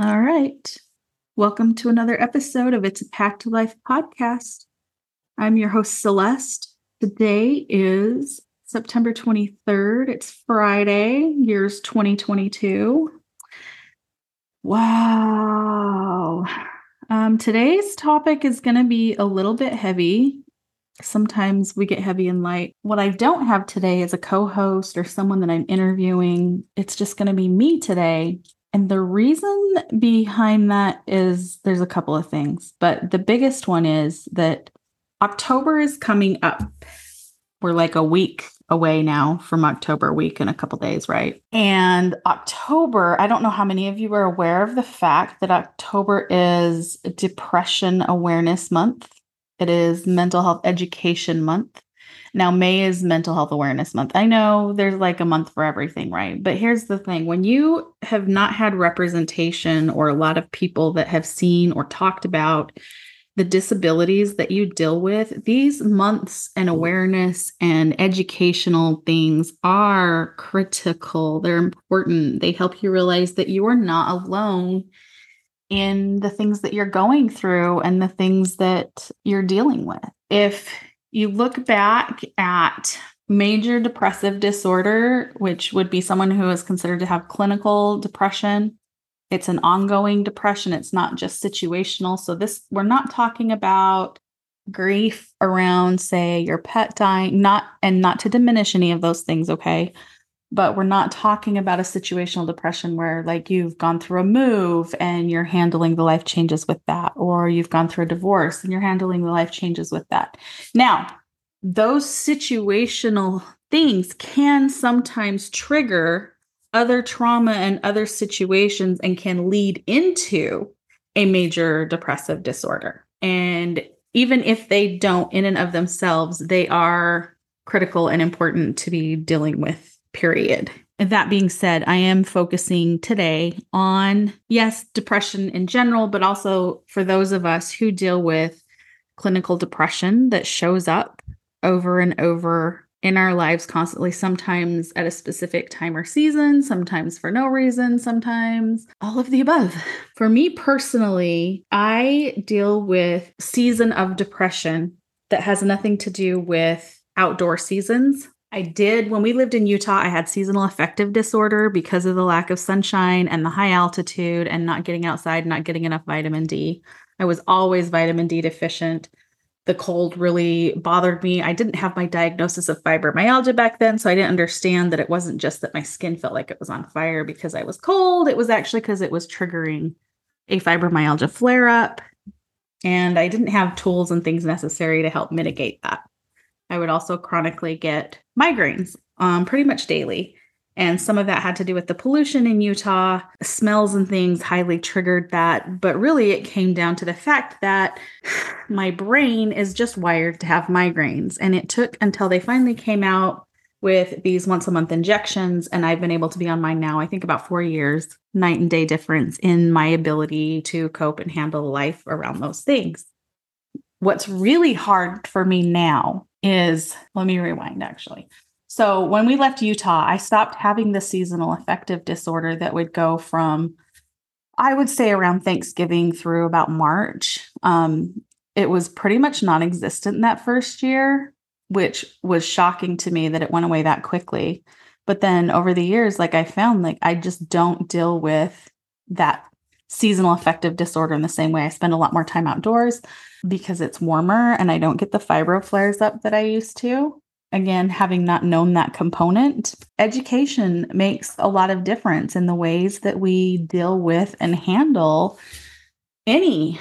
All right. Welcome to another episode of It's a Pack to Life podcast. I'm your host, Celeste. Today is September 23rd. It's Friday, years 2022. Wow. Um, today's topic is going to be a little bit heavy. Sometimes we get heavy and light. What I don't have today is a co host or someone that I'm interviewing. It's just going to be me today. And the reason behind that is there's a couple of things, but the biggest one is that October is coming up. We're like a week away now from October week in a couple days, right? And October, I don't know how many of you are aware of the fact that October is Depression Awareness Month. It is Mental Health Education Month. Now, May is Mental Health Awareness Month. I know there's like a month for everything, right? But here's the thing when you have not had representation or a lot of people that have seen or talked about the disabilities that you deal with, these months and awareness and educational things are critical. They're important. They help you realize that you are not alone in the things that you're going through and the things that you're dealing with. If you look back at major depressive disorder, which would be someone who is considered to have clinical depression, it's an ongoing depression. It's not just situational. So, this, we're not talking about grief around, say, your pet dying, not, and not to diminish any of those things, okay? But we're not talking about a situational depression where, like, you've gone through a move and you're handling the life changes with that, or you've gone through a divorce and you're handling the life changes with that. Now, those situational things can sometimes trigger other trauma and other situations and can lead into a major depressive disorder. And even if they don't, in and of themselves, they are critical and important to be dealing with, period. And that being said, I am focusing today on, yes, depression in general, but also for those of us who deal with clinical depression that shows up over and over in our lives constantly, sometimes at a specific time or season, sometimes for no reason, sometimes all of the above. For me personally, I deal with season of depression that has nothing to do with outdoor seasons. I did when we lived in Utah, I had seasonal affective disorder because of the lack of sunshine and the high altitude and not getting outside, not getting enough vitamin D. I was always vitamin D deficient the cold really bothered me. I didn't have my diagnosis of fibromyalgia back then, so I didn't understand that it wasn't just that my skin felt like it was on fire because I was cold. It was actually because it was triggering a fibromyalgia flare up. And I didn't have tools and things necessary to help mitigate that. I would also chronically get migraines um, pretty much daily. And some of that had to do with the pollution in Utah. Smells and things highly triggered that. But really, it came down to the fact that my brain is just wired to have migraines. And it took until they finally came out with these once a month injections. And I've been able to be on mine now, I think about four years, night and day difference in my ability to cope and handle life around those things. What's really hard for me now is let me rewind actually. So when we left Utah, I stopped having the seasonal affective disorder that would go from, I would say, around Thanksgiving through about March. Um, it was pretty much non existent that first year, which was shocking to me that it went away that quickly. But then over the years, like I found, like I just don't deal with that seasonal affective disorder in the same way. I spend a lot more time outdoors because it's warmer and I don't get the fibro flares up that I used to again, having not known that component, education makes a lot of difference in the ways that we deal with and handle any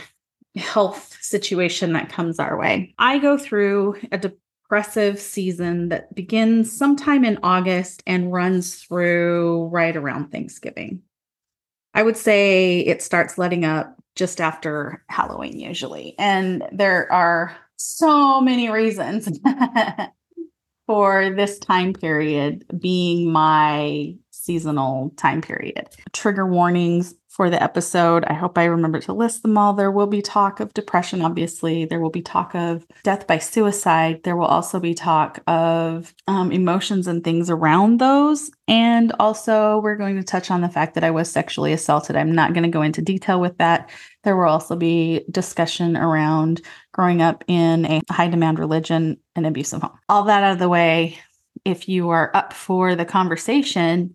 health situation that comes our way. I go through a depressive season that begins sometime in August and runs through right around Thanksgiving. I would say it starts letting up just after Halloween, usually. And there are so many reasons for this time period being my seasonal time period. Trigger warnings for the episode. I hope I remember to list them all. There will be talk of depression, obviously. There will be talk of death by suicide. There will also be talk of um, emotions and things around those. And also, we're going to touch on the fact that I was sexually assaulted. I'm not going to go into detail with that. There will also be discussion around growing up in a high demand religion and abusive home. All that out of the way. If you are up for the conversation,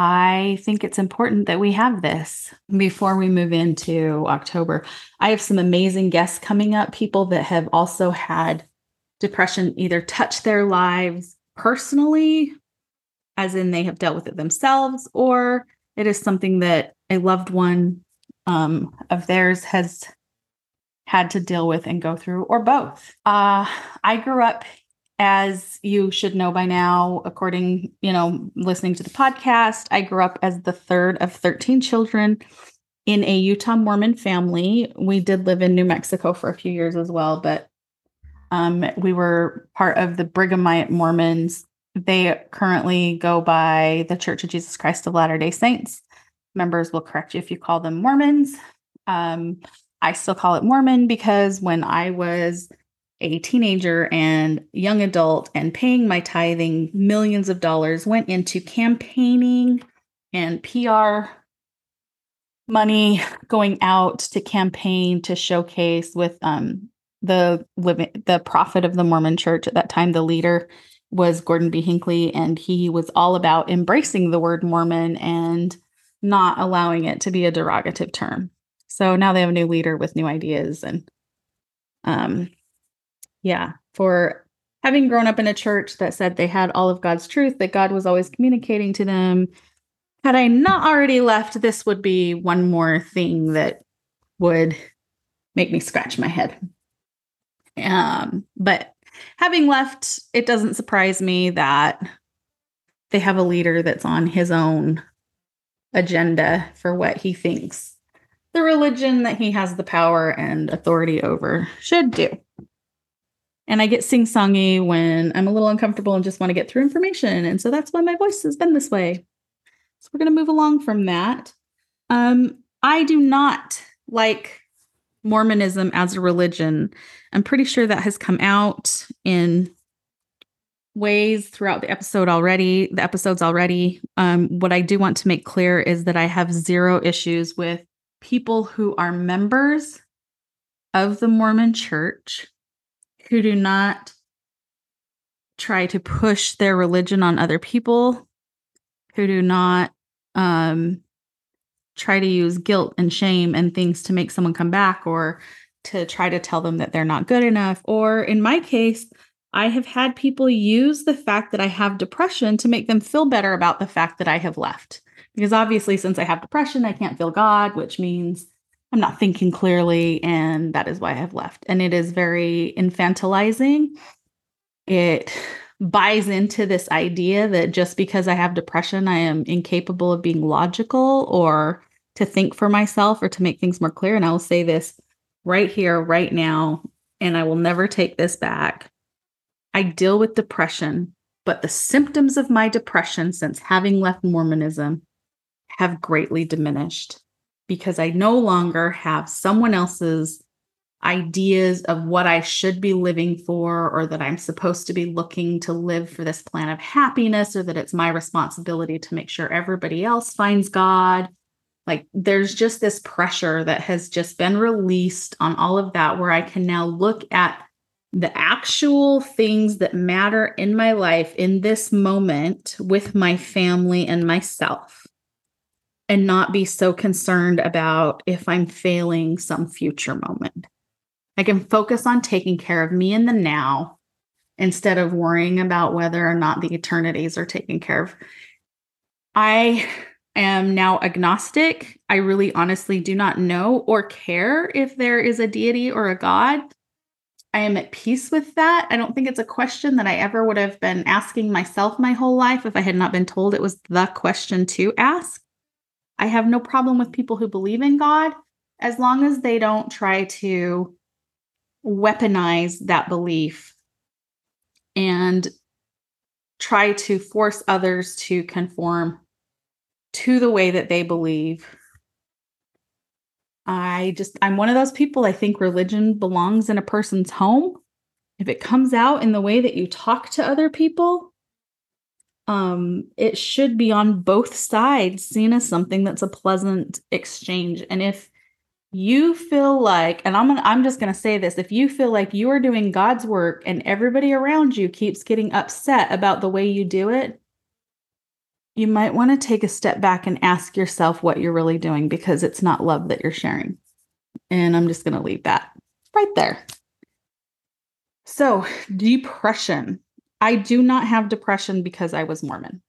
I think it's important that we have this before we move into October. I have some amazing guests coming up, people that have also had depression either touch their lives personally, as in they have dealt with it themselves, or it is something that a loved one um, of theirs has had to deal with and go through, or both. Uh, I grew up as you should know by now, according, you know, listening to the podcast, I grew up as the third of 13 children in a Utah Mormon family. We did live in New Mexico for a few years as well, but um, we were part of the Brighamite Mormons. They currently go by the Church of Jesus Christ of Latter day Saints. Members will correct you if you call them Mormons. Um, I still call it Mormon because when I was a teenager and young adult and paying my tithing millions of dollars went into campaigning and PR money going out to campaign to showcase with um the living the prophet of the Mormon church at that time the leader was Gordon B Hinckley and he was all about embracing the word Mormon and not allowing it to be a derogative term. So now they have a new leader with new ideas and um yeah, for having grown up in a church that said they had all of God's truth, that God was always communicating to them. Had I not already left, this would be one more thing that would make me scratch my head. Um, but having left, it doesn't surprise me that they have a leader that's on his own agenda for what he thinks the religion that he has the power and authority over should do. And I get sing songy when I'm a little uncomfortable and just want to get through information. And so that's why my voice has been this way. So we're going to move along from that. Um, I do not like Mormonism as a religion. I'm pretty sure that has come out in ways throughout the episode already, the episodes already. Um, what I do want to make clear is that I have zero issues with people who are members of the Mormon church who do not try to push their religion on other people, who do not um, try to use guilt and shame and things to make someone come back or to try to tell them that they're not good enough. Or in my case, I have had people use the fact that I have depression to make them feel better about the fact that I have left. Because obviously, since I have depression, I can't feel God, which means I'm not thinking clearly, and that is why I've left. And it is very infantilizing. It buys into this idea that just because I have depression, I am incapable of being logical or to think for myself or to make things more clear. And I will say this right here, right now, and I will never take this back. I deal with depression, but the symptoms of my depression since having left Mormonism have greatly diminished because I no longer have someone else's ideas of what I should be living for, or that I'm supposed to be looking to live for this plan of happiness, or that it's my responsibility to make sure everybody else finds God. Like there's just this pressure that has just been released on all of that, where I can now look at the actual things that matter in my life in this moment with my family and myself and not be so concerned about if I'm failing some future moment. I can focus on taking care of me in the now instead of worrying about whether or not the eternities are taken care of. I am now agnostic. I really honestly do not know or care if there is a deity or a God. I am at peace with that. I don't think it's a question that I ever would have been asking myself my whole life if I had not been told it was the question to ask. I have no problem with people who believe in God as long as they don't try to weaponize that belief and try to force others to conform to the way that they believe I just, I'm one of those people. I think religion belongs in a person's home. If it comes out in the way that you talk to other people, um, it should be on both sides seen as something that's a pleasant exchange. And if you feel like, and I'm gonna, I'm just gonna say this, if you feel like you are doing God's work and everybody around you keeps getting upset about the way you do it, you might want to take a step back and ask yourself what you're really doing because it's not love that you're sharing. And I'm just gonna leave that right there. So, depression. I do not have depression because I was Mormon.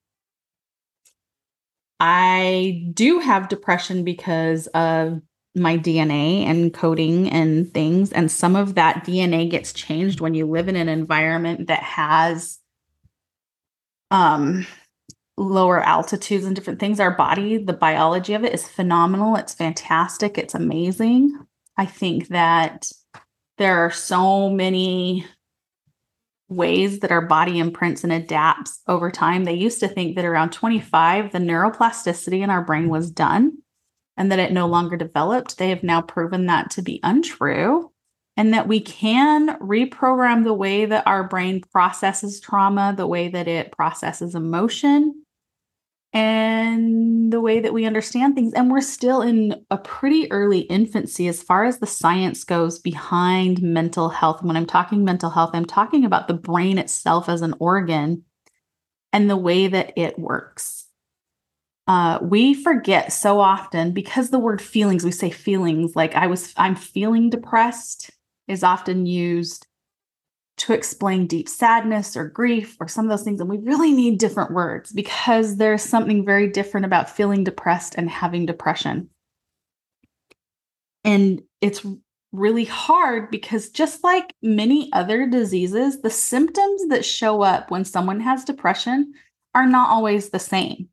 I do have depression because of my DNA and coding and things. And some of that DNA gets changed when you live in an environment that has um, lower altitudes and different things. Our body, the biology of it is phenomenal. It's fantastic. It's amazing. I think that there are so many ways that our body imprints and adapts over time. They used to think that around 25, the neuroplasticity in our brain was done and that it no longer developed. They have now proven that to be untrue and that we can reprogram the way that our brain processes trauma, the way that it processes emotion, and the way that we understand things. And we're still in a pretty early infancy as far as the science goes behind mental health. When I'm talking mental health, I'm talking about the brain itself as an organ and the way that it works. Uh, we forget so often because the word feelings, we say feelings like I was, I'm feeling depressed is often used to explain deep sadness or grief or some of those things. And we really need different words because there's something very different about feeling depressed and having depression. And it's really hard because just like many other diseases, the symptoms that show up when someone has depression are not always the same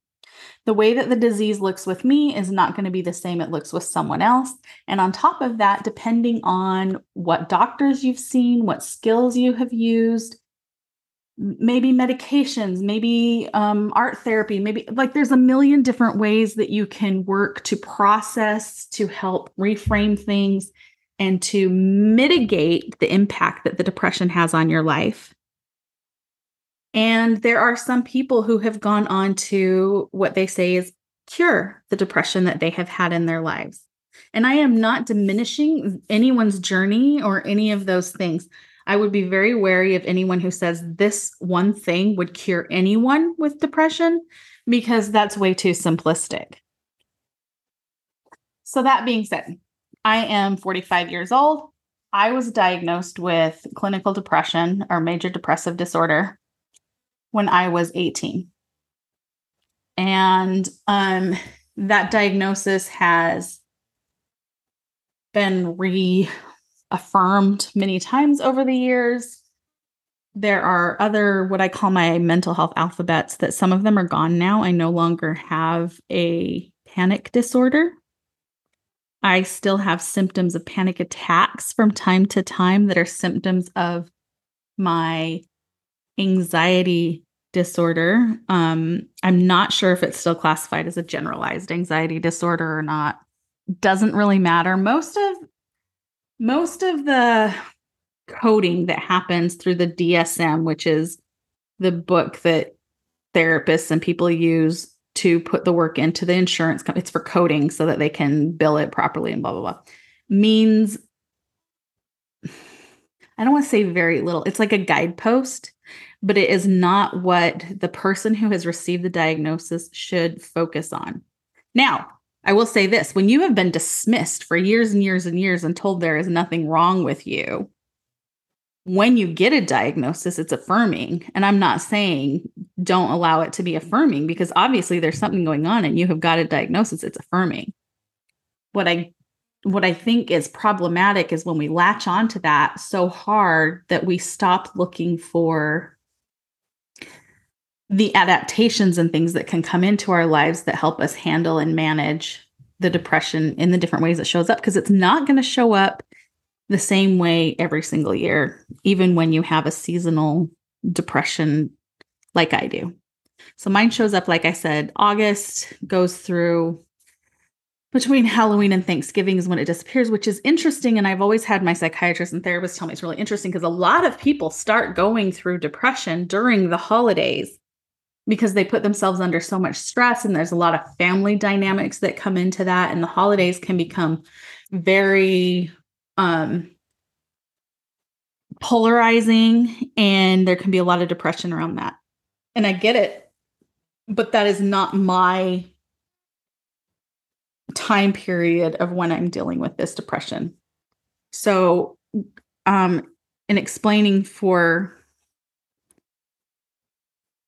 the way that the disease looks with me is not going to be the same it looks with someone else. And on top of that, depending on what doctors you've seen, what skills you have used, maybe medications, maybe um, art therapy, maybe like there's a million different ways that you can work to process, to help reframe things, and to mitigate the impact that the depression has on your life. And there are some people who have gone on to what they say is cure the depression that they have had in their lives. And I am not diminishing anyone's journey or any of those things. I would be very wary of anyone who says this one thing would cure anyone with depression because that's way too simplistic. So, that being said, I am 45 years old. I was diagnosed with clinical depression or major depressive disorder when I was 18. And um, that diagnosis has been reaffirmed many times over the years. There are other, what I call my mental health alphabets, that some of them are gone now. I no longer have a panic disorder. I still have symptoms of panic attacks from time to time that are symptoms of my anxiety disorder. Um, I'm not sure if it's still classified as a generalized anxiety disorder or not. Doesn't really matter. Most of most of the coding that happens through the DSM, which is the book that therapists and people use to put the work into the insurance company. It's for coding so that they can bill it properly and blah blah blah. Means I don't want to say very little. It's like a guidepost but it is not what the person who has received the diagnosis should focus on. Now, I will say this when you have been dismissed for years and years and years and told there is nothing wrong with you, when you get a diagnosis, it's affirming. And I'm not saying don't allow it to be affirming because obviously there's something going on and you have got a diagnosis, it's affirming. What I what I think is problematic is when we latch onto that so hard that we stop looking for the adaptations and things that can come into our lives that help us handle and manage the depression in the different ways it shows up because it's not going to show up the same way every single year, even when you have a seasonal depression like I do. So mine shows up, like I said, August goes through between Halloween and Thanksgiving is when it disappears, which is interesting. And I've always had my psychiatrist and therapist tell me it's really interesting because a lot of people start going through depression during the holidays because they put themselves under so much stress. And there's a lot of family dynamics that come into that. And the holidays can become very um, polarizing, and there can be a lot of depression around that. And I get it, but that is not my time period of when I'm dealing with this depression. So, um, in explaining for,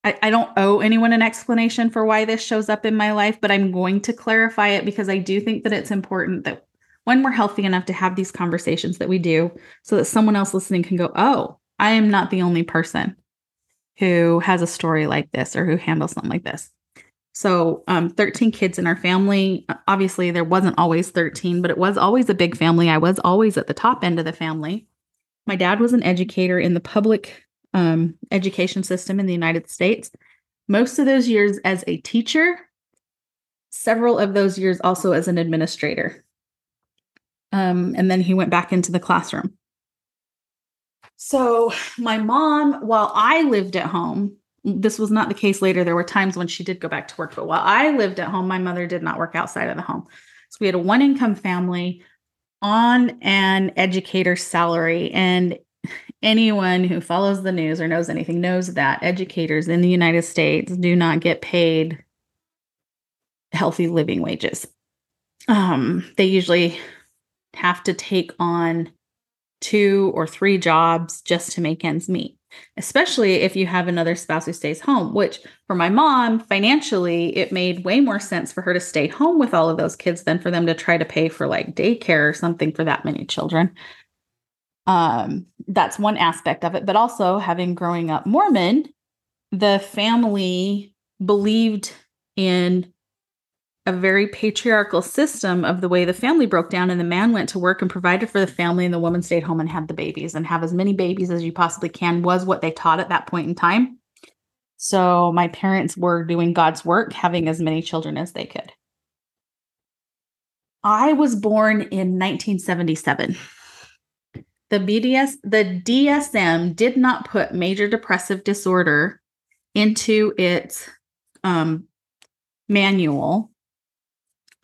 I, I don't owe anyone an explanation for why this shows up in my life, but I'm going to clarify it because I do think that it's important that when we're healthy enough to have these conversations that we do, so that someone else listening can go, oh, I am not the only person who has a story like this or who handles something like this. So, um, 13 kids in our family. Obviously, there wasn't always 13, but it was always a big family. I was always at the top end of the family. My dad was an educator in the public um, education system in the United States. Most of those years as a teacher, several of those years also as an administrator. Um, and then he went back into the classroom. So, my mom, while I lived at home, this was not the case later. There were times when she did go back to work, but while I lived at home, my mother did not work outside of the home. So we had a one income family on an educator salary. And anyone who follows the news or knows anything knows that educators in the United States do not get paid healthy living wages. Um, they usually have to take on two or three jobs just to make ends meet especially if you have another spouse who stays home, which for my mom, financially, it made way more sense for her to stay home with all of those kids than for them to try to pay for like daycare or something for that many children. Um, that's one aspect of it. But also, having growing up Mormon, the family believed in a very patriarchal system of the way the family broke down and the man went to work and provided for the family and the woman stayed home and had the babies and have as many babies as you possibly can was what they taught at that point in time. So my parents were doing God's work, having as many children as they could. I was born in 1977. The BDS the DSM did not put major depressive disorder into its um, manual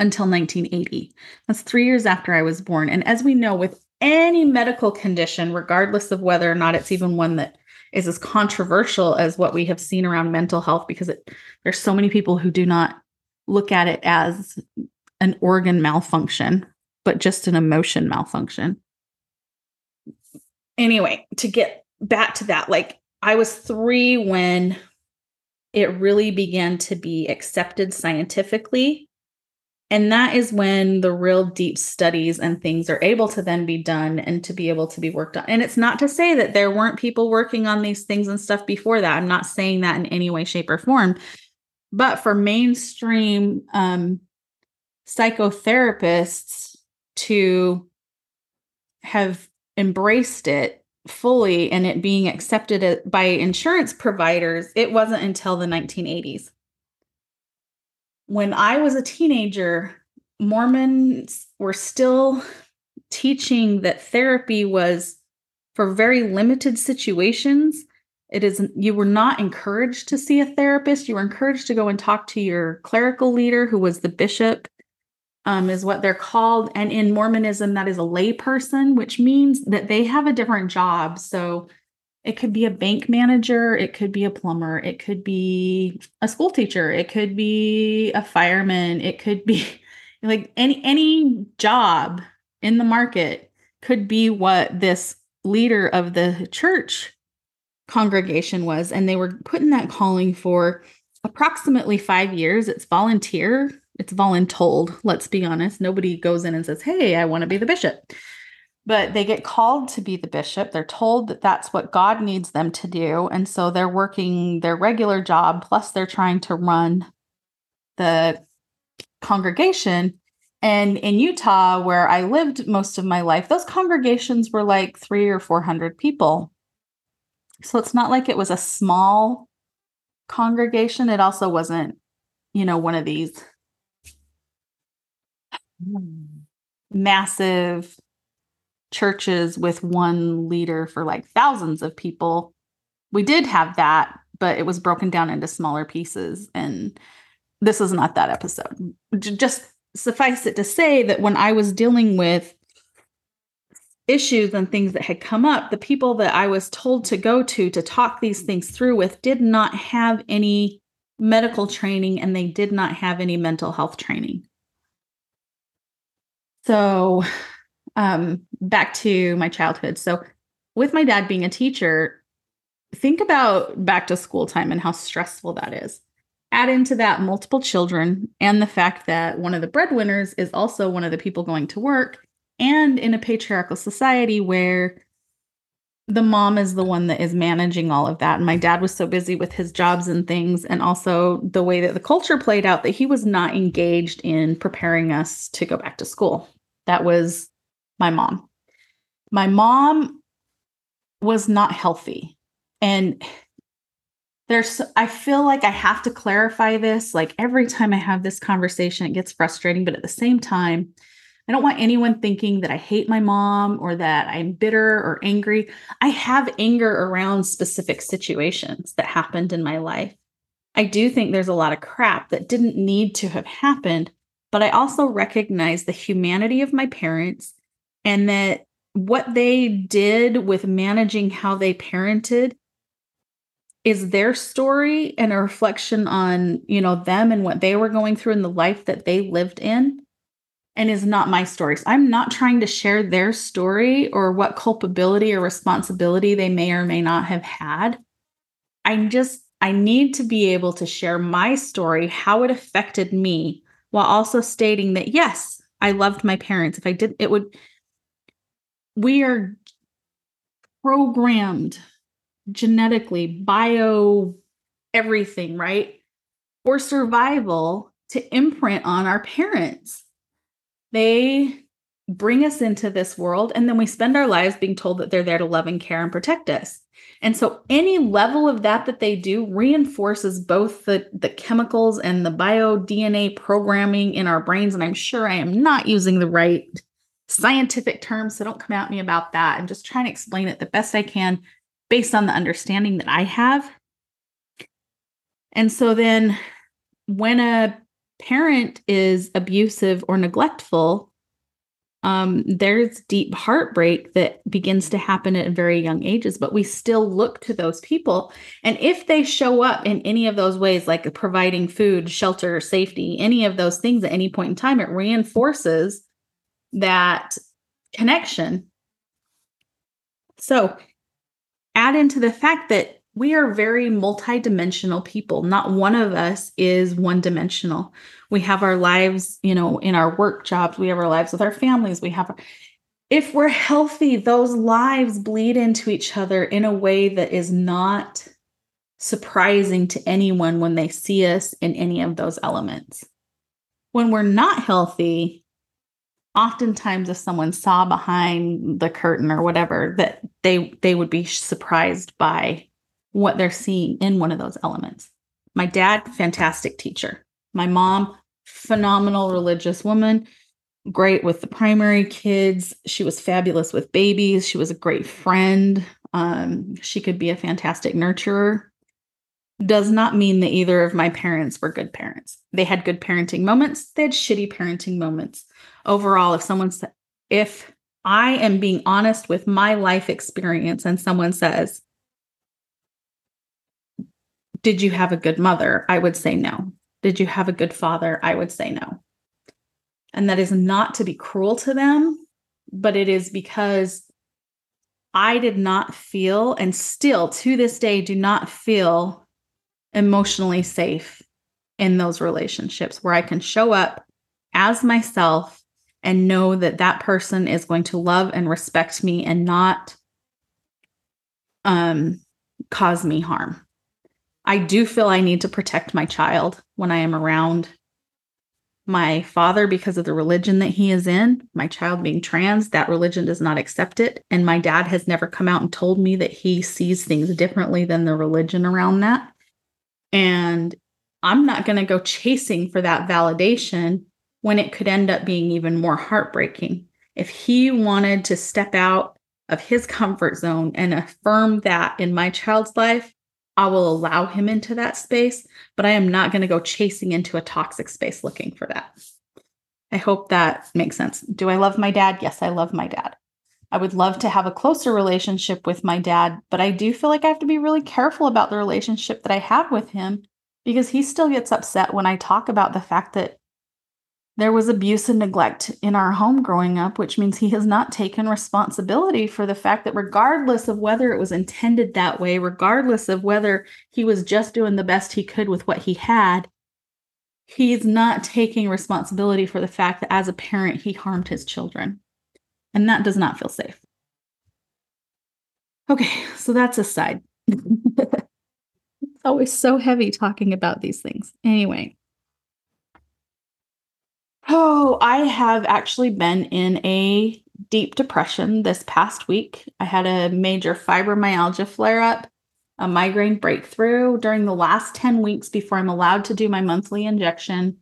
until 1980. That's three years after I was born. And as we know, with any medical condition, regardless of whether or not it's even one that is as controversial as what we have seen around mental health, because it, there's so many people who do not look at it as an organ malfunction, but just an emotion malfunction. Anyway, to get back to that, like I was three when it really began to be accepted scientifically and that is when the real deep studies and things are able to then be done and to be able to be worked on. And it's not to say that there weren't people working on these things and stuff before that. I'm not saying that in any way, shape, or form. But for mainstream um, psychotherapists to have embraced it fully and it being accepted by insurance providers, it wasn't until the 1980s when I was a teenager, Mormons were still teaching that therapy was for very limited situations. It is you were not encouraged to see a therapist. You were encouraged to go and talk to your clerical leader, who was the bishop, um, is what they're called. And in Mormonism, that is a layperson, which means that they have a different job. So it could be a bank manager, it could be a plumber, it could be a school teacher, it could be a fireman, it could be like any any job in the market could be what this leader of the church congregation was and they were putting that calling for approximately 5 years it's volunteer it's voluntold let's be honest nobody goes in and says hey i want to be the bishop but they get called to be the bishop. They're told that that's what God needs them to do. And so they're working their regular job, plus they're trying to run the congregation. And in Utah, where I lived most of my life, those congregations were like three or 400 people. So it's not like it was a small congregation. It also wasn't, you know, one of these massive churches with one leader for like thousands of people. We did have that, but it was broken down into smaller pieces. And this is not that episode. Just suffice it to say that when I was dealing with issues and things that had come up, the people that I was told to go to to talk these things through with did not have any medical training and they did not have any mental health training. So, um, back to my childhood. So, with my dad being a teacher, think about back to school time and how stressful that is. Add into that multiple children and the fact that one of the breadwinners is also one of the people going to work, and in a patriarchal society where the mom is the one that is managing all of that. And my dad was so busy with his jobs and things, and also the way that the culture played out, that he was not engaged in preparing us to go back to school. That was my mom. My mom was not healthy. And there's, I feel like I have to clarify this. Like every time I have this conversation, it gets frustrating. But at the same time, I don't want anyone thinking that I hate my mom or that I'm bitter or angry. I have anger around specific situations that happened in my life. I do think there's a lot of crap that didn't need to have happened, but I also recognize the humanity of my parents and that what they did with managing how they parented is their story and a reflection on, you know, them and what they were going through in the life that they lived in and is not my stories. I'm not trying to share their story or what culpability or responsibility they may or may not have had. I'm just, I need to be able to share my story, how it affected me, while also stating that, yes, I loved my parents. If I didn't, it would, we are programmed genetically, bio, everything, right? For survival to imprint on our parents they bring us into this world and then we spend our lives being told that they're there to love and care and protect us. And so any level of that that they do reinforces both the the chemicals and the bio DNA programming in our brains and I'm sure I am not using the right scientific terms so don't come at me about that. I'm just trying to explain it the best I can based on the understanding that I have. And so then when a parent is abusive or neglectful, um, there's deep heartbreak that begins to happen at very young ages, but we still look to those people. And if they show up in any of those ways, like providing food, shelter, safety, any of those things at any point in time, it reinforces that connection. So add into the fact that we are very multidimensional people. Not one of us is one dimensional. We have our lives, you know, in our work jobs, we have our lives with our families, we have if we're healthy, those lives bleed into each other in a way that is not surprising to anyone when they see us in any of those elements. When we're not healthy, oftentimes if someone saw behind the curtain or whatever that they they would be surprised by what they're seeing in one of those elements. My dad, fantastic teacher. My mom, phenomenal religious woman, great with the primary kids. She was fabulous with babies. She was a great friend. Um, she could be a fantastic nurturer. Does not mean that either of my parents were good parents. They had good parenting moments, they had shitty parenting moments. Overall, if someone said, if I am being honest with my life experience and someone says, did you have a good mother? I would say no. Did you have a good father? I would say no. And that is not to be cruel to them, but it is because I did not feel, and still to this day, do not feel emotionally safe in those relationships where I can show up as myself and know that that person is going to love and respect me and not um, cause me harm. I do feel I need to protect my child when I am around my father because of the religion that he is in. My child being trans, that religion does not accept it. And my dad has never come out and told me that he sees things differently than the religion around that. And I'm not going to go chasing for that validation when it could end up being even more heartbreaking. If he wanted to step out of his comfort zone and affirm that in my child's life, I will allow him into that space, but I am not going to go chasing into a toxic space looking for that. I hope that makes sense. Do I love my dad? Yes, I love my dad. I would love to have a closer relationship with my dad, but I do feel like I have to be really careful about the relationship that I have with him because he still gets upset when I talk about the fact that there was abuse and neglect in our home growing up, which means he has not taken responsibility for the fact that, regardless of whether it was intended that way, regardless of whether he was just doing the best he could with what he had, he's not taking responsibility for the fact that as a parent, he harmed his children. And that does not feel safe. Okay, so that's aside. it's always so heavy talking about these things. Anyway, Oh, I have actually been in a deep depression this past week. I had a major fibromyalgia flare up, a migraine breakthrough during the last 10 weeks before I'm allowed to do my monthly injection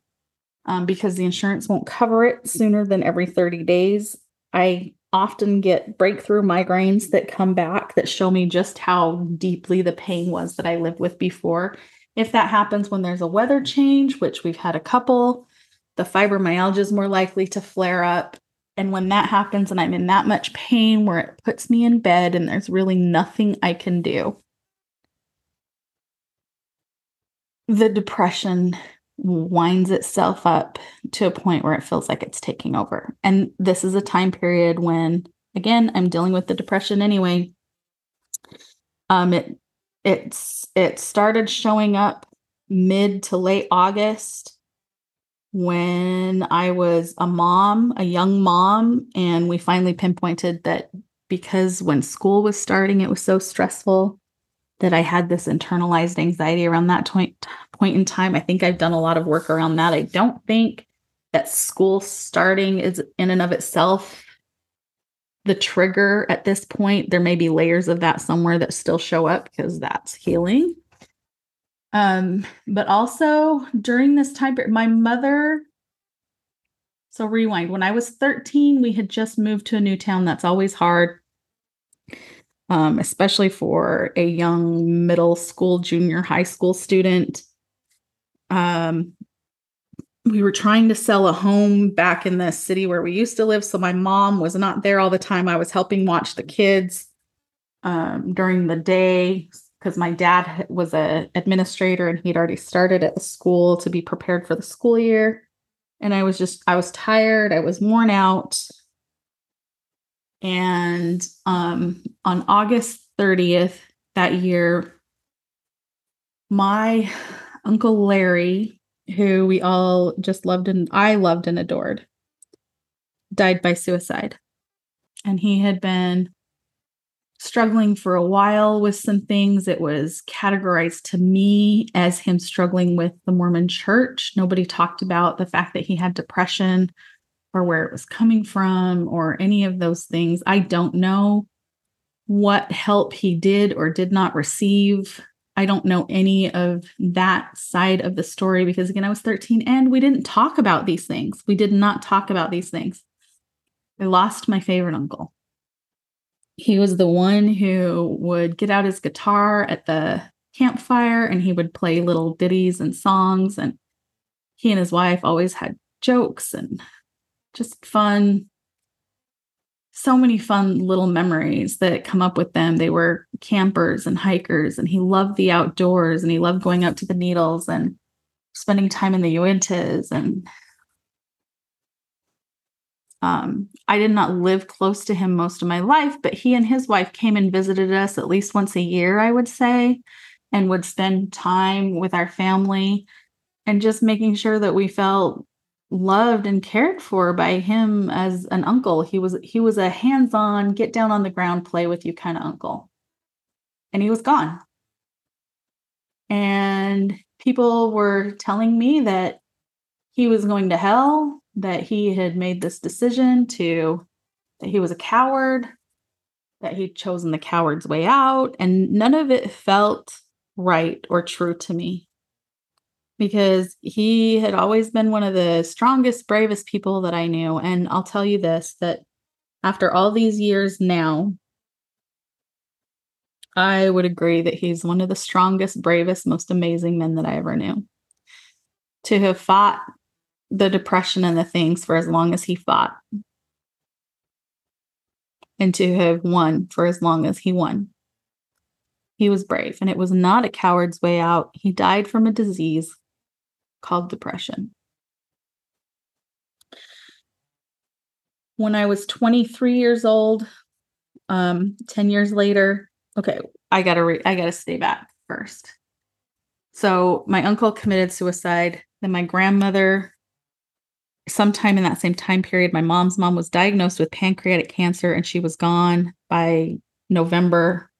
um, because the insurance won't cover it sooner than every 30 days. I often get breakthrough migraines that come back that show me just how deeply the pain was that I lived with before. If that happens when there's a weather change, which we've had a couple, the fibromyalgia is more likely to flare up. And when that happens and I'm in that much pain where it puts me in bed and there's really nothing I can do, the depression winds itself up to a point where it feels like it's taking over. And this is a time period when, again, I'm dealing with the depression anyway. Um, it it's it started showing up mid to late August when I was a mom, a young mom, and we finally pinpointed that because when school was starting, it was so stressful that I had this internalized anxiety around that point, point in time. I think I've done a lot of work around that. I don't think that school starting is in and of itself the trigger at this point. There may be layers of that somewhere that still show up because that's healing. Um, but also during this time, my mother. So rewind. When I was 13, we had just moved to a new town. That's always hard. Um, especially for a young middle school, junior high school student. Um, we were trying to sell a home back in the city where we used to live. So my mom was not there all the time. I was helping watch the kids um, during the day because my dad was a administrator and he'd already started at the school to be prepared for the school year. And i was just i was tired i was worn out. And um, on august 30th that year my uncle larry who we all just loved and i loved and adored died by suicide. And he had been struggling for a while with some things. It was categorized to me as him struggling with the Mormon church. Nobody talked about the fact that he had depression or where it was coming from or any of those things. I don't know what help he did or did not receive. I don't know any of that side of the story because, again, I was 13 and we didn't talk about these things. We did not talk about these things. I lost my favorite uncle he was the one who would get out his guitar at the campfire and he would play little ditties and songs. And he and his wife always had jokes and just fun so many fun little memories that come up with them. They were campers and hikers and he loved the outdoors and he loved going up to the needles and spending time in the uintas and um, I did not live close to him most of my life, but he and his wife came and visited us at least once a year, I would say, and would spend time with our family and just making sure that we felt loved and cared for by him as an uncle. He was he was a hands-on, get down on the ground, play with you kind of uncle. And he was gone. And people were telling me that he was going to hell that he had made this decision to that he was a coward that he'd chosen the coward's way out and none of it felt right or true to me because he had always been one of the strongest, bravest people that I knew. And I'll tell you this that after all these years now, I would agree that he's one of the strongest, bravest, most amazing men that I ever knew. To have fought the depression and the things for as long as he fought, and to have won for as long as he won. He was brave, and it was not a coward's way out. He died from a disease called depression. When I was 23 years old, um, 10 years later, okay, I gotta re- I gotta stay back first. So my uncle committed suicide. Then my grandmother, sometime in that same time period, my mom's mom was diagnosed with pancreatic cancer and she was gone by November.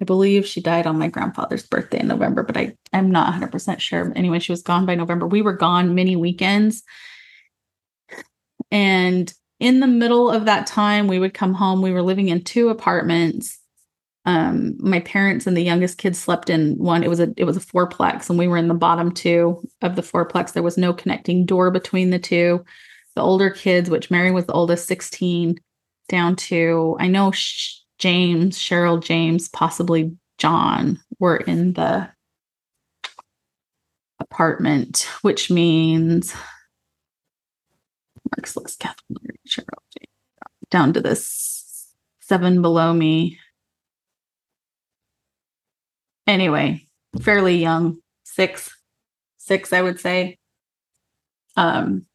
I believe she died on my grandfather's birthday in November, but I, I'm not 100% sure. Anyway, she was gone by November. We were gone many weekends. And in the middle of that time, we would come home. We were living in two apartments um, my parents and the youngest kid slept in one. It was a it was a fourplex, and we were in the bottom two of the fourplex. There was no connecting door between the two. The older kids, which Mary was the oldest, sixteen, down to I know Sh- James, Cheryl, James, possibly John, were in the apartment, which means Mark's list, Kathleen, Cheryl, James, down to this seven below me anyway, fairly young, six, six, I would say. Um,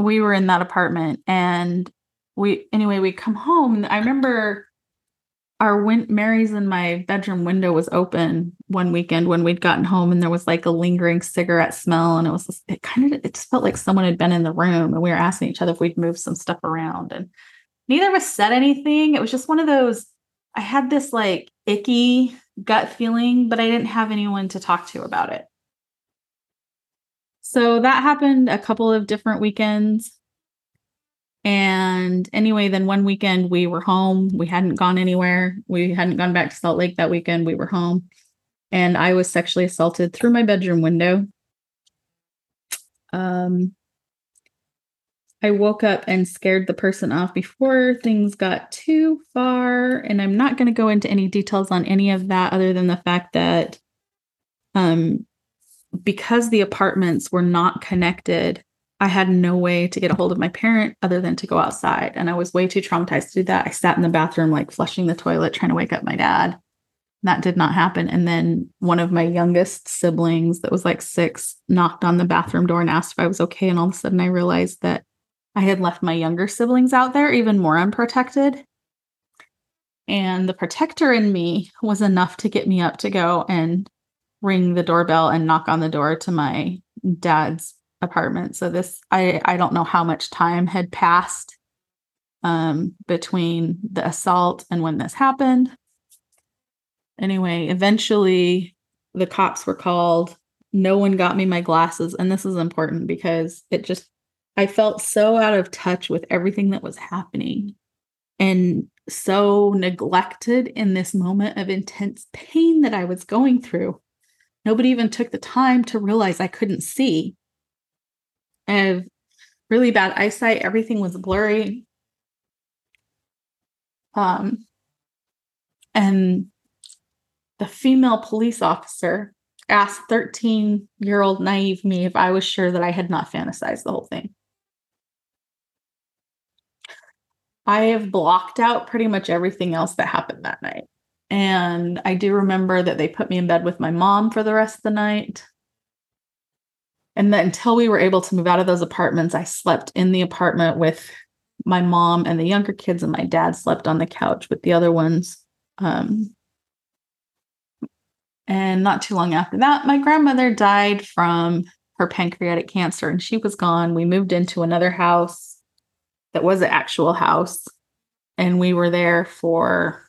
we were in that apartment and we anyway we come home i remember our win- mary's in my bedroom window was open one weekend when we'd gotten home and there was like a lingering cigarette smell and it was just, it kind of it just felt like someone had been in the room and we were asking each other if we'd move some stuff around and neither of us said anything it was just one of those I had this like icky gut feeling, but I didn't have anyone to talk to about it. So that happened a couple of different weekends. And anyway, then one weekend we were home. We hadn't gone anywhere. We hadn't gone back to Salt Lake that weekend. We were home. And I was sexually assaulted through my bedroom window. Um, I woke up and scared the person off before things got too far. And I'm not going to go into any details on any of that other than the fact that um, because the apartments were not connected, I had no way to get a hold of my parent other than to go outside. And I was way too traumatized to do that. I sat in the bathroom, like flushing the toilet, trying to wake up my dad. That did not happen. And then one of my youngest siblings, that was like six, knocked on the bathroom door and asked if I was okay. And all of a sudden, I realized that I had left my younger siblings out there even more unprotected. And the protector in me was enough to get me up to go and ring the doorbell and knock on the door to my dad's apartment. So this I I don't know how much time had passed um between the assault and when this happened. Anyway, eventually the cops were called. No one got me my glasses and this is important because it just I felt so out of touch with everything that was happening and so neglected in this moment of intense pain that I was going through. Nobody even took the time to realize I couldn't see. I have really bad eyesight. Everything was blurry. Um, and the female police officer asked 13 year old naive me if I was sure that I had not fantasized the whole thing. I have blocked out pretty much everything else that happened that night. And I do remember that they put me in bed with my mom for the rest of the night. And then until we were able to move out of those apartments, I slept in the apartment with my mom and the younger kids, and my dad slept on the couch with the other ones. Um, and not too long after that, my grandmother died from her pancreatic cancer, and she was gone. We moved into another house that was an actual house. And we were there for,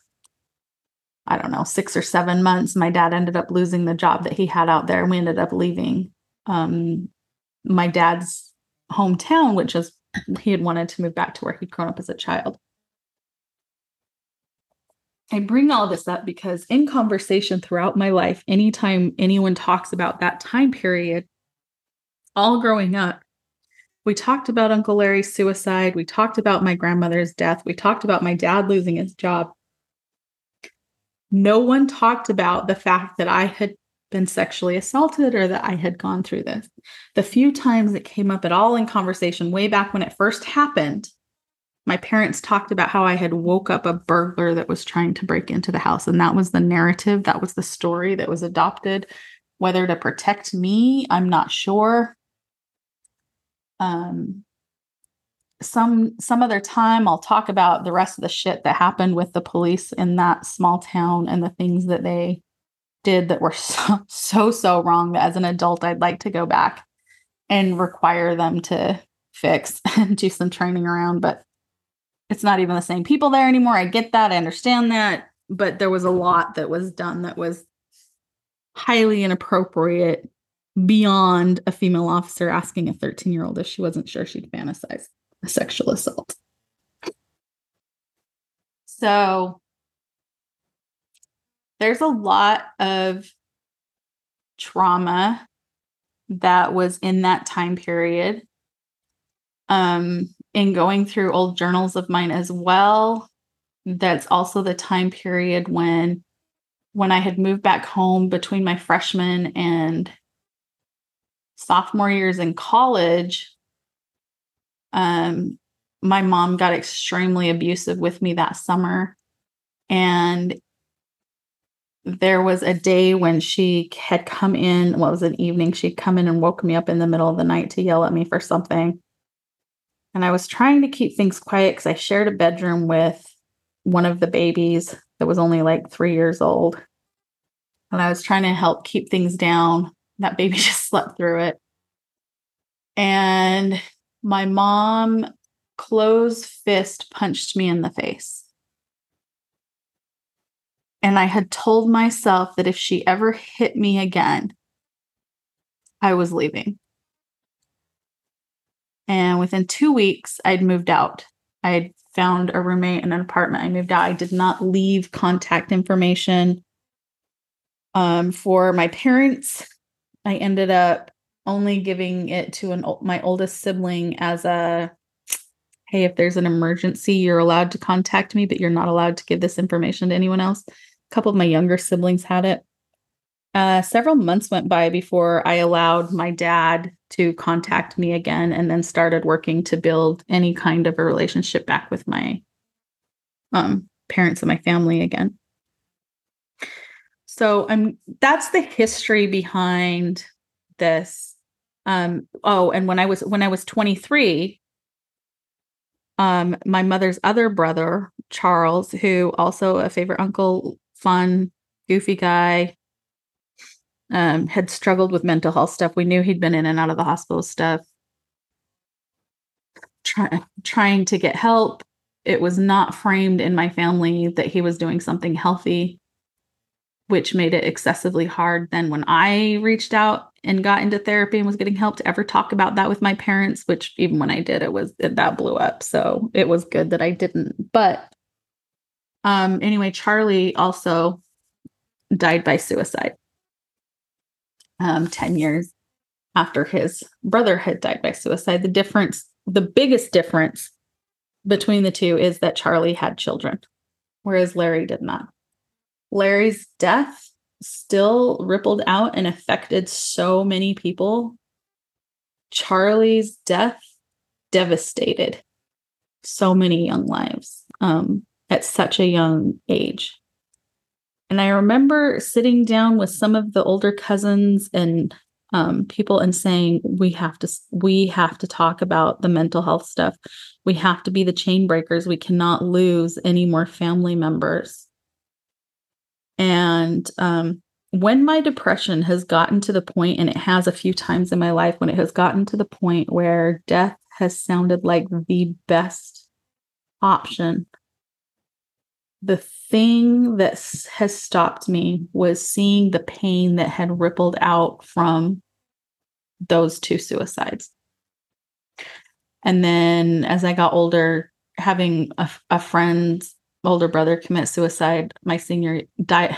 I don't know, six or seven months. My dad ended up losing the job that he had out there. And we ended up leaving um, my dad's hometown, which is he had wanted to move back to where he'd grown up as a child. I bring all this up because in conversation throughout my life, anytime anyone talks about that time period, all growing up, we talked about Uncle Larry's suicide. We talked about my grandmother's death. We talked about my dad losing his job. No one talked about the fact that I had been sexually assaulted or that I had gone through this. The few times it came up at all in conversation, way back when it first happened, my parents talked about how I had woke up a burglar that was trying to break into the house. And that was the narrative, that was the story that was adopted. Whether to protect me, I'm not sure. Um, some some other time I'll talk about the rest of the shit that happened with the police in that small town and the things that they did that were so so so wrong that as an adult I'd like to go back and require them to fix and do some training around but it's not even the same people there anymore. I get that. I understand that. But there was a lot that was done that was highly inappropriate beyond a female officer asking a 13 year old if she wasn't sure she'd fantasize a sexual assault. So there's a lot of trauma that was in that time period. Um, in going through old journals of mine as well, that's also the time period when when I had moved back home between my freshman and sophomore years in college, um, my mom got extremely abusive with me that summer. And there was a day when she had come in, it was an evening, she'd come in and woke me up in the middle of the night to yell at me for something. And I was trying to keep things quiet because I shared a bedroom with one of the babies that was only like three years old. And I was trying to help keep things down. That baby just slept through it. And my mom closed fist punched me in the face. And I had told myself that if she ever hit me again, I was leaving. And within two weeks, I'd moved out. I had found a roommate in an apartment. I moved out. I did not leave contact information um, for my parents. I ended up only giving it to an my oldest sibling as a hey, if there's an emergency, you're allowed to contact me, but you're not allowed to give this information to anyone else. A couple of my younger siblings had it. Uh, several months went by before I allowed my dad to contact me again and then started working to build any kind of a relationship back with my um, parents and my family again. So I'm that's the history behind this. Um, oh, and when I was when I was 23, um, my mother's other brother, Charles, who also a favorite uncle, fun, goofy guy, um, had struggled with mental health stuff. We knew he'd been in and out of the hospital stuff, try, trying to get help. It was not framed in my family that he was doing something healthy, which made it excessively hard. Then, when I reached out and got into therapy and was getting help to ever talk about that with my parents, which even when I did, it was it, that blew up. So it was good that I didn't. But um, anyway, Charlie also died by suicide um, 10 years after his brother had died by suicide. The difference, the biggest difference between the two is that Charlie had children, whereas Larry did not. Larry's death still rippled out and affected so many people. Charlie's death devastated so many young lives um, at such a young age. And I remember sitting down with some of the older cousins and um, people and saying, we have to, we have to talk about the mental health stuff. We have to be the chain breakers. We cannot lose any more family members. And um, when my depression has gotten to the point, and it has a few times in my life, when it has gotten to the point where death has sounded like the best option the thing that has stopped me was seeing the pain that had rippled out from those two suicides. And then as I got older, having a, a friend older brother commit suicide my senior die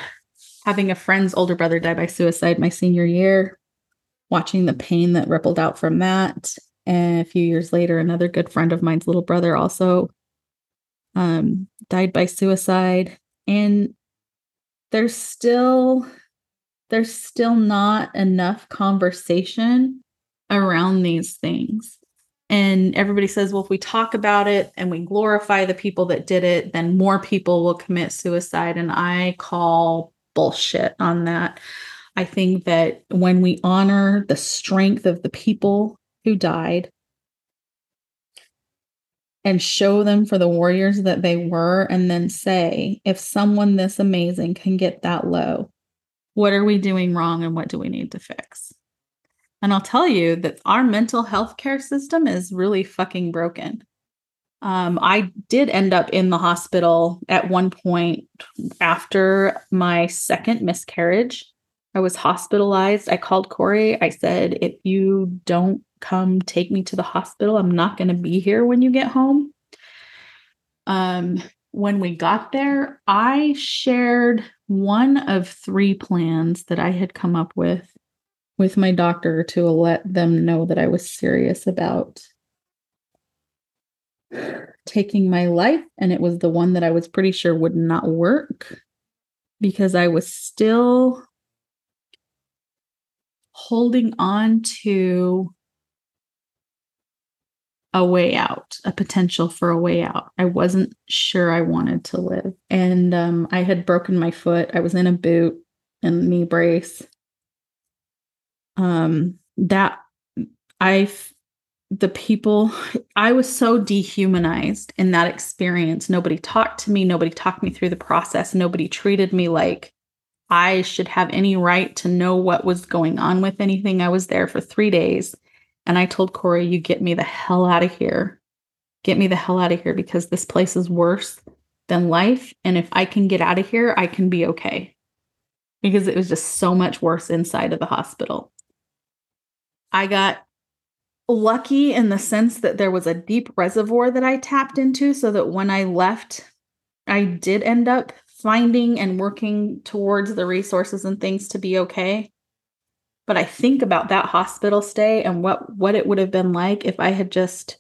having a friend's older brother die by suicide my senior year watching the pain that rippled out from that. And a few years later another good friend of mine's little brother also um, died by suicide. And there's still there's still not enough conversation around these things and everybody says well if we talk about it and we glorify the people that did it then more people will commit suicide and i call bullshit on that i think that when we honor the strength of the people who died and show them for the warriors that they were, and then say, if someone this amazing can get that low, what are we doing wrong and what do we need to fix? And I'll tell you that our mental health care system is really fucking broken. Um, I did end up in the hospital at one point after my second miscarriage. I was hospitalized. I called Corey. I said, if you don't come take me to the hospital. I'm not going to be here when you get home. Um, when we got there, I shared one of three plans that I had come up with with my doctor to let them know that I was serious about taking my life. And it was the one that I was pretty sure would not work because I was still holding on to a way out, a potential for a way out. I wasn't sure I wanted to live. And um, I had broken my foot. I was in a boot and knee brace. Um, that I, the people, I was so dehumanized in that experience. Nobody talked to me. Nobody talked me through the process. Nobody treated me like I should have any right to know what was going on with anything. I was there for three days and I told Corey, you get me the hell out of here. Get me the hell out of here because this place is worse than life. And if I can get out of here, I can be okay. Because it was just so much worse inside of the hospital. I got lucky in the sense that there was a deep reservoir that I tapped into so that when I left, I did end up finding and working towards the resources and things to be okay. But I think about that hospital stay and what what it would have been like if I had just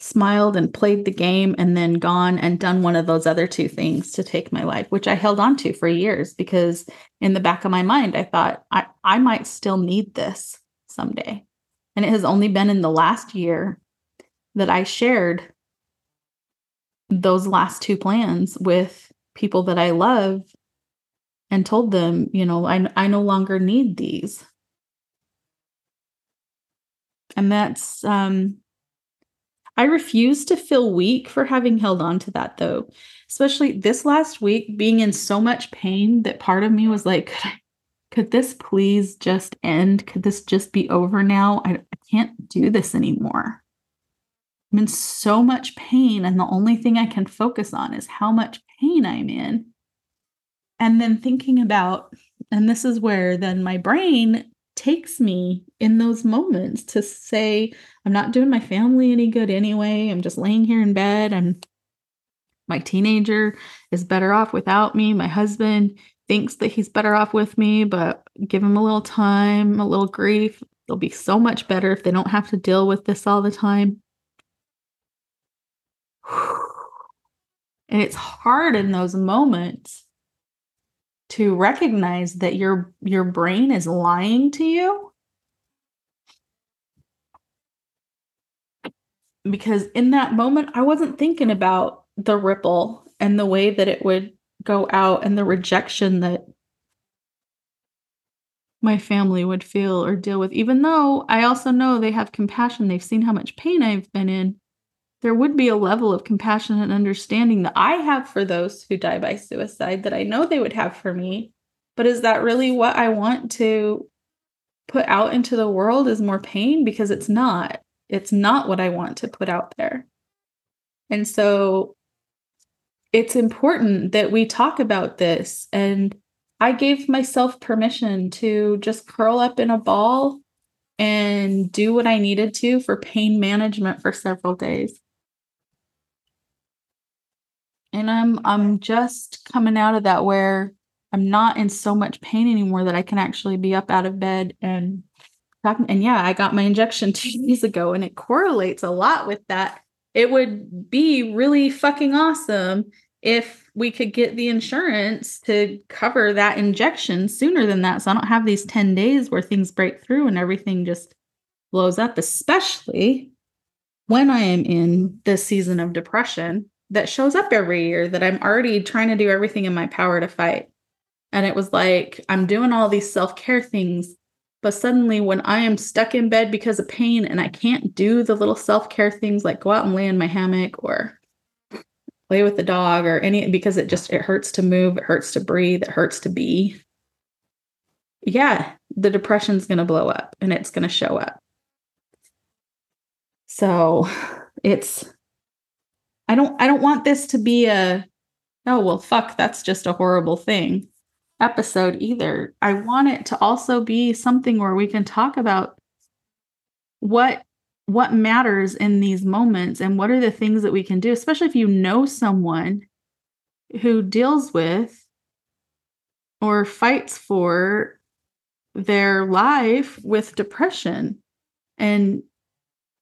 smiled and played the game and then gone and done one of those other two things to take my life, which I held on to for years because in the back of my mind I thought I, I might still need this someday. And it has only been in the last year that I shared those last two plans with people that I love and told them, you know, I I no longer need these. And that's, um, I refuse to feel weak for having held on to that though, especially this last week being in so much pain that part of me was like, could, I, could this please just end? Could this just be over now? I, I can't do this anymore. I'm in so much pain, and the only thing I can focus on is how much pain I'm in. And then thinking about, and this is where then my brain takes me in those moments to say, I'm not doing my family any good anyway. I'm just laying here in bed. I'm my teenager is better off without me. My husband thinks that he's better off with me, but give him a little time, a little grief. They'll be so much better if they don't have to deal with this all the time. And it's hard in those moments to recognize that your your brain is lying to you because in that moment I wasn't thinking about the ripple and the way that it would go out and the rejection that my family would feel or deal with even though I also know they have compassion they've seen how much pain I've been in there would be a level of compassion and understanding that I have for those who die by suicide that I know they would have for me. But is that really what I want to put out into the world is more pain? Because it's not. It's not what I want to put out there. And so it's important that we talk about this. And I gave myself permission to just curl up in a ball and do what I needed to for pain management for several days. And I'm I'm just coming out of that where I'm not in so much pain anymore that I can actually be up out of bed and and yeah, I got my injection two days ago and it correlates a lot with that. It would be really fucking awesome if we could get the insurance to cover that injection sooner than that. So I don't have these 10 days where things break through and everything just blows up, especially when I am in this season of depression that shows up every year that I'm already trying to do everything in my power to fight. And it was like, I'm doing all these self care things. But suddenly, when I am stuck in bed because of pain and I can't do the little self care things like go out and lay in my hammock or play with the dog or any, because it just, it hurts to move, it hurts to breathe, it hurts to be. Yeah, the depression's going to blow up and it's going to show up. So it's, I don't, I don't want this to be a, oh, well, fuck, that's just a horrible thing episode either. I want it to also be something where we can talk about what what matters in these moments and what are the things that we can do, especially if you know someone who deals with or fights for their life with depression. And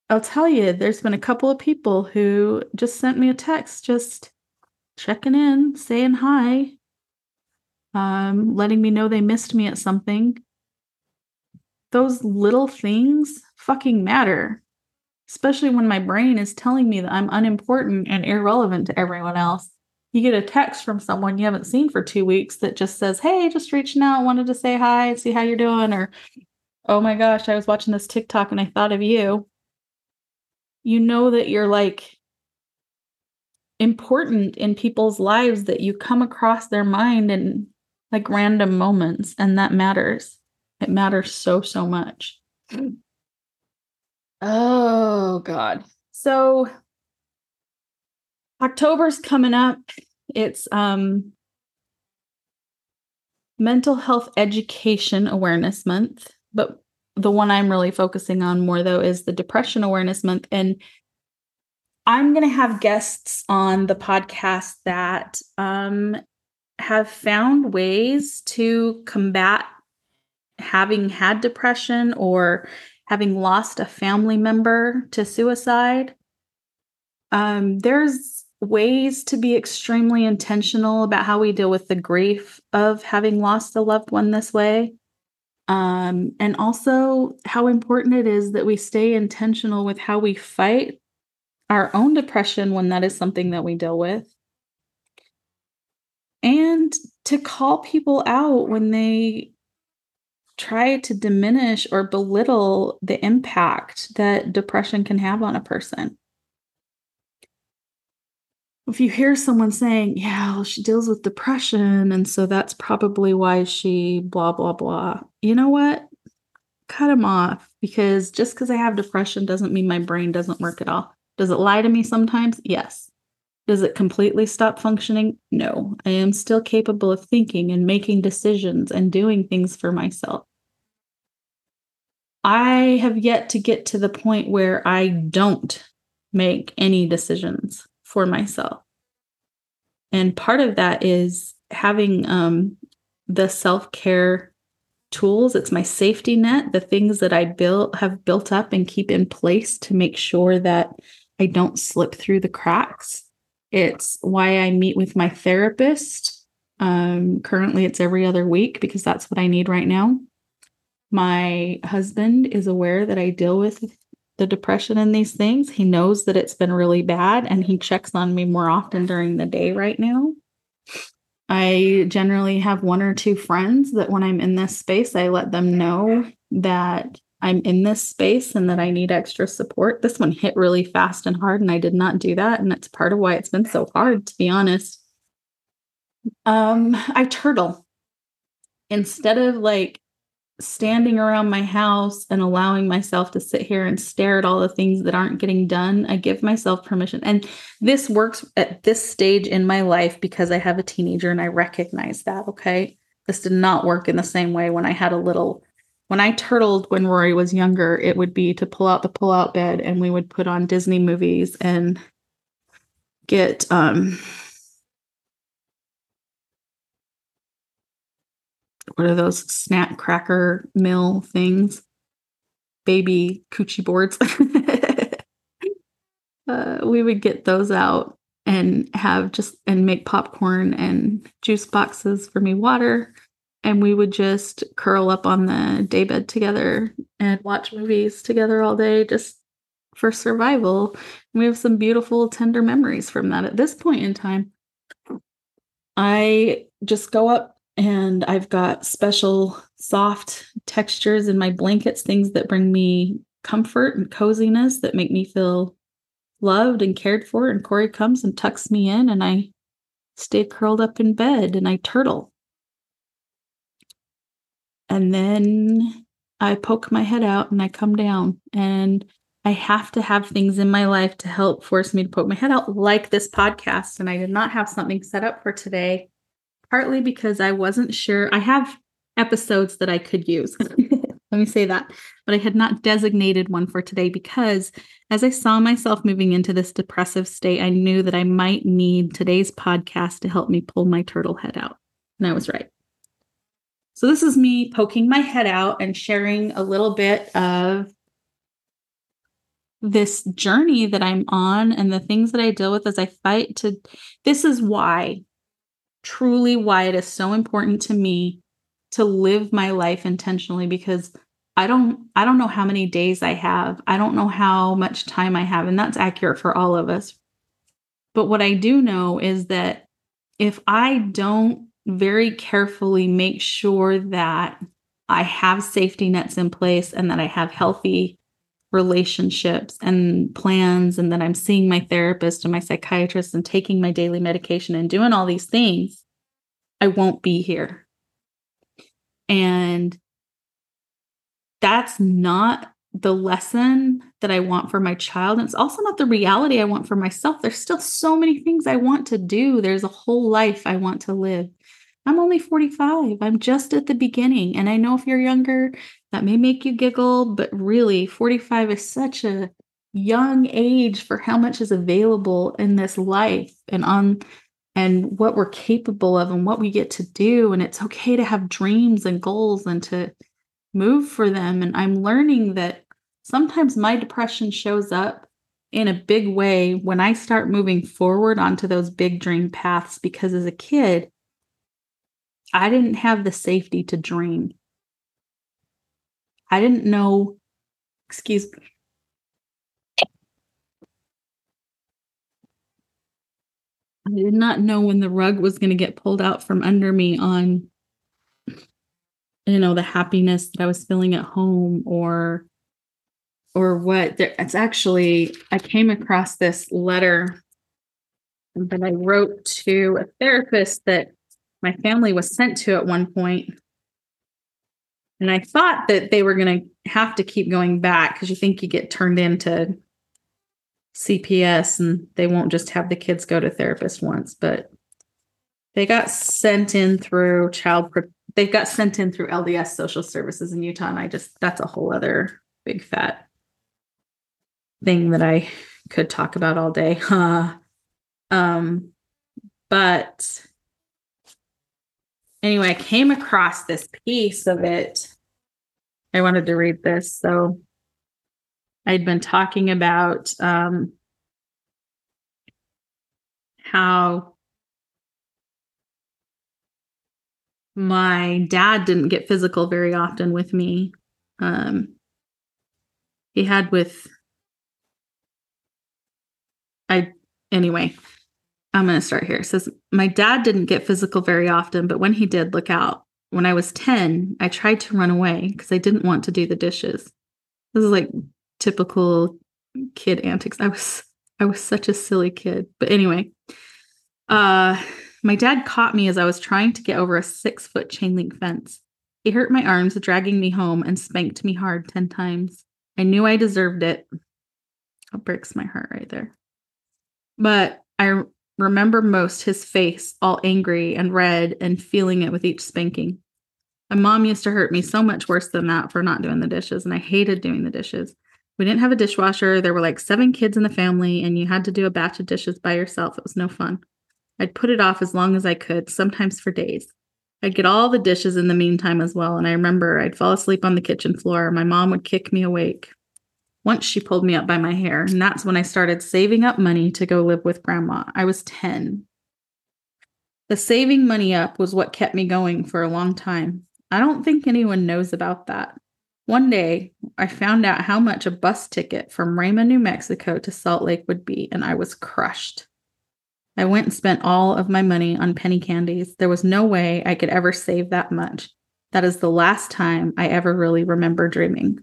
I'll tell you, there's been a couple of people who just sent me a text just checking in, saying hi, um, letting me know they missed me at something. Those little things fucking matter, especially when my brain is telling me that I'm unimportant and irrelevant to everyone else. You get a text from someone you haven't seen for two weeks that just says, Hey, just reaching out, wanted to say hi, see how you're doing, or Oh my gosh, I was watching this TikTok and I thought of you. You know that you're like important in people's lives that you come across their mind and like random moments, and that matters. It matters so, so much. Oh, God. So, October's coming up. It's um Mental Health Education Awareness Month, but the one I'm really focusing on more though is the Depression Awareness Month and I'm going to have guests on the podcast that um, have found ways to combat having had depression or having lost a family member to suicide. Um, there's ways to be extremely intentional about how we deal with the grief of having lost a loved one this way. Um, and also how important it is that we stay intentional with how we fight our own depression when that is something that we deal with and to call people out when they try to diminish or belittle the impact that depression can have on a person. If you hear someone saying, Yeah, well, she deals with depression, and so that's probably why she blah, blah, blah, you know what? Cut them off because just because I have depression doesn't mean my brain doesn't work at all. Does it lie to me sometimes? Yes. Does it completely stop functioning? No. I am still capable of thinking and making decisions and doing things for myself. I have yet to get to the point where I don't make any decisions for myself. And part of that is having um, the self care tools. It's my safety net, the things that I built have built up and keep in place to make sure that I don't slip through the cracks. It's why I meet with my therapist. Um, currently, it's every other week because that's what I need right now. My husband is aware that I deal with the depression and these things. He knows that it's been really bad and he checks on me more often during the day right now. I generally have one or two friends that when I'm in this space, I let them know that I'm in this space and that I need extra support. This one hit really fast and hard, and I did not do that. And that's part of why it's been so hard, to be honest. Um, I turtle instead of like standing around my house and allowing myself to sit here and stare at all the things that aren't getting done, I give myself permission. And this works at this stage in my life because I have a teenager and I recognize that. Okay. This did not work in the same way when I had a little when I turtled when Rory was younger, it would be to pull out the pull out bed and we would put on Disney movies and get um what are those snap cracker mill things? Baby coochie boards. uh, we would get those out and have just and make popcorn and juice boxes for me water and we would just curl up on the daybed together and watch movies together all day just for survival. We have some beautiful, tender memories from that. At this point in time, I just go up and I've got special soft textures in my blankets, things that bring me comfort and coziness that make me feel loved and cared for. And Corey comes and tucks me in, and I stay curled up in bed and I turtle. And then I poke my head out and I come down. And I have to have things in my life to help force me to poke my head out, like this podcast. And I did not have something set up for today, partly because I wasn't sure. I have episodes that I could use. Let me say that. But I had not designated one for today because as I saw myself moving into this depressive state, I knew that I might need today's podcast to help me pull my turtle head out. And I was right. So, this is me poking my head out and sharing a little bit of this journey that I'm on and the things that I deal with as I fight to. This is why, truly, why it is so important to me to live my life intentionally because I don't I don't know how many days I have. I don't know how much time I have and that's accurate for all of us. But what I do know is that if I don't very carefully make sure that I have safety nets in place and that I have healthy relationships and plans and that I'm seeing my therapist and my psychiatrist and taking my daily medication and doing all these things, I won't be here. And that's not the lesson that I want for my child. And it's also not the reality I want for myself. There's still so many things I want to do. There's a whole life I want to live. I'm only 45. I'm just at the beginning. And I know if you're younger, that may make you giggle, but really, 45 is such a young age for how much is available in this life and on and what we're capable of and what we get to do and it's okay to have dreams and goals and to move for them and I'm learning that sometimes my depression shows up in a big way when I start moving forward onto those big dream paths because as a kid I didn't have the safety to dream. I didn't know, excuse me. I did not know when the rug was going to get pulled out from under me on, you know, the happiness that I was feeling at home or, or what. It's actually, I came across this letter that I wrote to a therapist that my family was sent to at one point. And I thought that they were going to have to keep going back because you think you get turned into CPS and they won't just have the kids go to therapist once, but they got sent in through child pro- they got sent in through LDS social services in Utah and I just that's a whole other big fat thing that I could talk about all day. Huh. Um but anyway, I came across this piece of it. I wanted to read this. So I'd been talking about um, how my dad didn't get physical very often with me. Um, he had with I anyway. I'm going to start here. It says, My dad didn't get physical very often, but when he did, look out. When I was 10, I tried to run away because I didn't want to do the dishes. This is like typical kid antics. I was I was such a silly kid. But anyway, uh my dad caught me as I was trying to get over a six foot chain link fence. He hurt my arms, dragging me home, and spanked me hard 10 times. I knew I deserved it. It breaks my heart right there. But I remember most his face all angry and red and feeling it with each spanking. My mom used to hurt me so much worse than that for not doing the dishes, and I hated doing the dishes. We didn't have a dishwasher. There were like seven kids in the family, and you had to do a batch of dishes by yourself. It was no fun. I'd put it off as long as I could, sometimes for days. I'd get all the dishes in the meantime as well. And I remember I'd fall asleep on the kitchen floor. My mom would kick me awake. Once she pulled me up by my hair, and that's when I started saving up money to go live with grandma. I was 10. The saving money up was what kept me going for a long time. I don't think anyone knows about that. One day, I found out how much a bus ticket from Raymond, New Mexico to Salt Lake would be, and I was crushed. I went and spent all of my money on penny candies. There was no way I could ever save that much. That is the last time I ever really remember dreaming.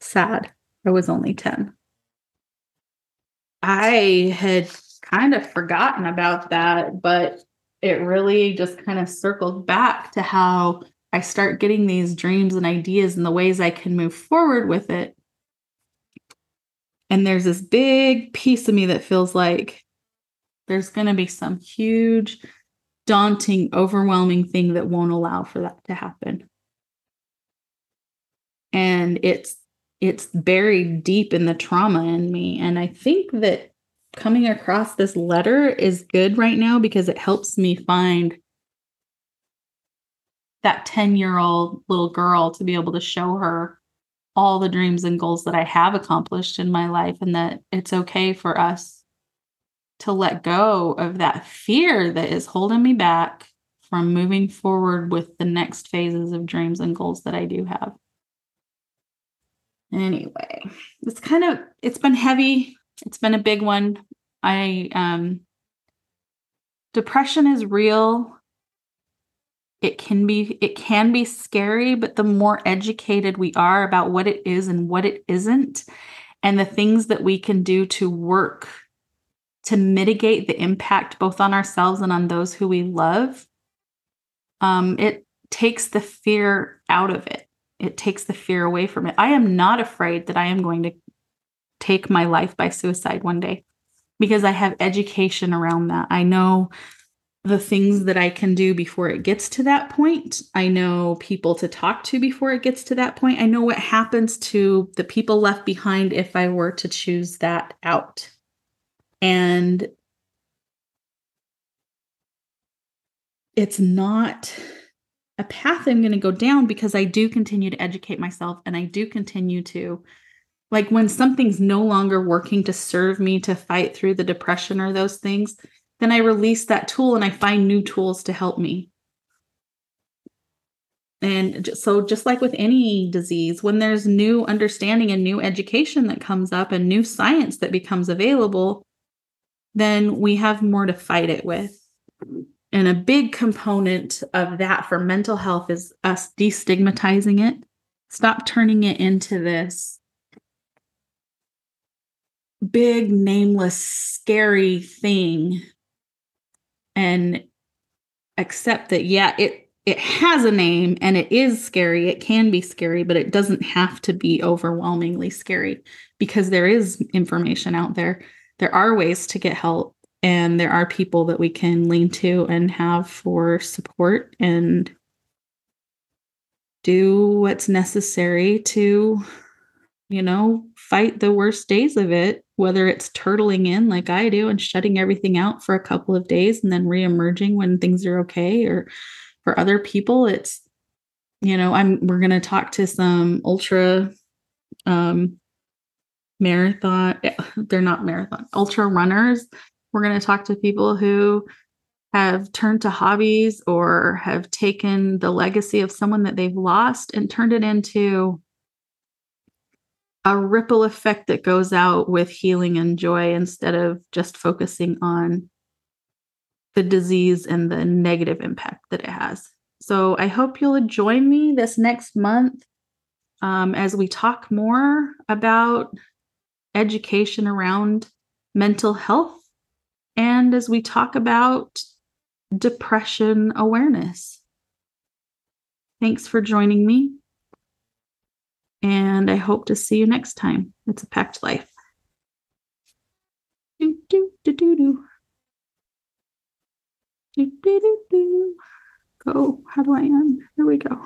Sad. I was only 10. I had kind of forgotten about that, but it really just kind of circled back to how I start getting these dreams and ideas and the ways I can move forward with it. And there's this big piece of me that feels like there's going to be some huge, daunting, overwhelming thing that won't allow for that to happen. And it's it's buried deep in the trauma in me and I think that coming across this letter is good right now because it helps me find that 10 year old little girl to be able to show her all the dreams and goals that I have accomplished in my life, and that it's okay for us to let go of that fear that is holding me back from moving forward with the next phases of dreams and goals that I do have. Anyway, it's kind of it's been heavy. It's been a big one. I um depression is real it can be it can be scary but the more educated we are about what it is and what it isn't and the things that we can do to work to mitigate the impact both on ourselves and on those who we love um, it takes the fear out of it it takes the fear away from it i am not afraid that i am going to take my life by suicide one day because i have education around that i know the things that I can do before it gets to that point. I know people to talk to before it gets to that point. I know what happens to the people left behind if I were to choose that out. And it's not a path I'm going to go down because I do continue to educate myself and I do continue to like when something's no longer working to serve me to fight through the depression or those things then I release that tool and I find new tools to help me. And so, just like with any disease, when there's new understanding and new education that comes up and new science that becomes available, then we have more to fight it with. And a big component of that for mental health is us destigmatizing it. Stop turning it into this big, nameless, scary thing and accept that yeah it it has a name and it is scary. It can be scary but it doesn't have to be overwhelmingly scary because there is information out there. There are ways to get help and there are people that we can lean to and have for support and do what's necessary to you know fight the worst days of it whether it's turtling in like I do and shutting everything out for a couple of days and then reemerging when things are okay or for other people it's you know I'm we're going to talk to some ultra um marathon they're not marathon ultra runners we're going to talk to people who have turned to hobbies or have taken the legacy of someone that they've lost and turned it into a ripple effect that goes out with healing and joy instead of just focusing on the disease and the negative impact that it has. So I hope you'll join me this next month um, as we talk more about education around mental health and as we talk about depression awareness. Thanks for joining me. And I hope to see you next time. It's a packed life. Do, do, do, do, do. Do, do, do, do. Go. How do I end? Here we go.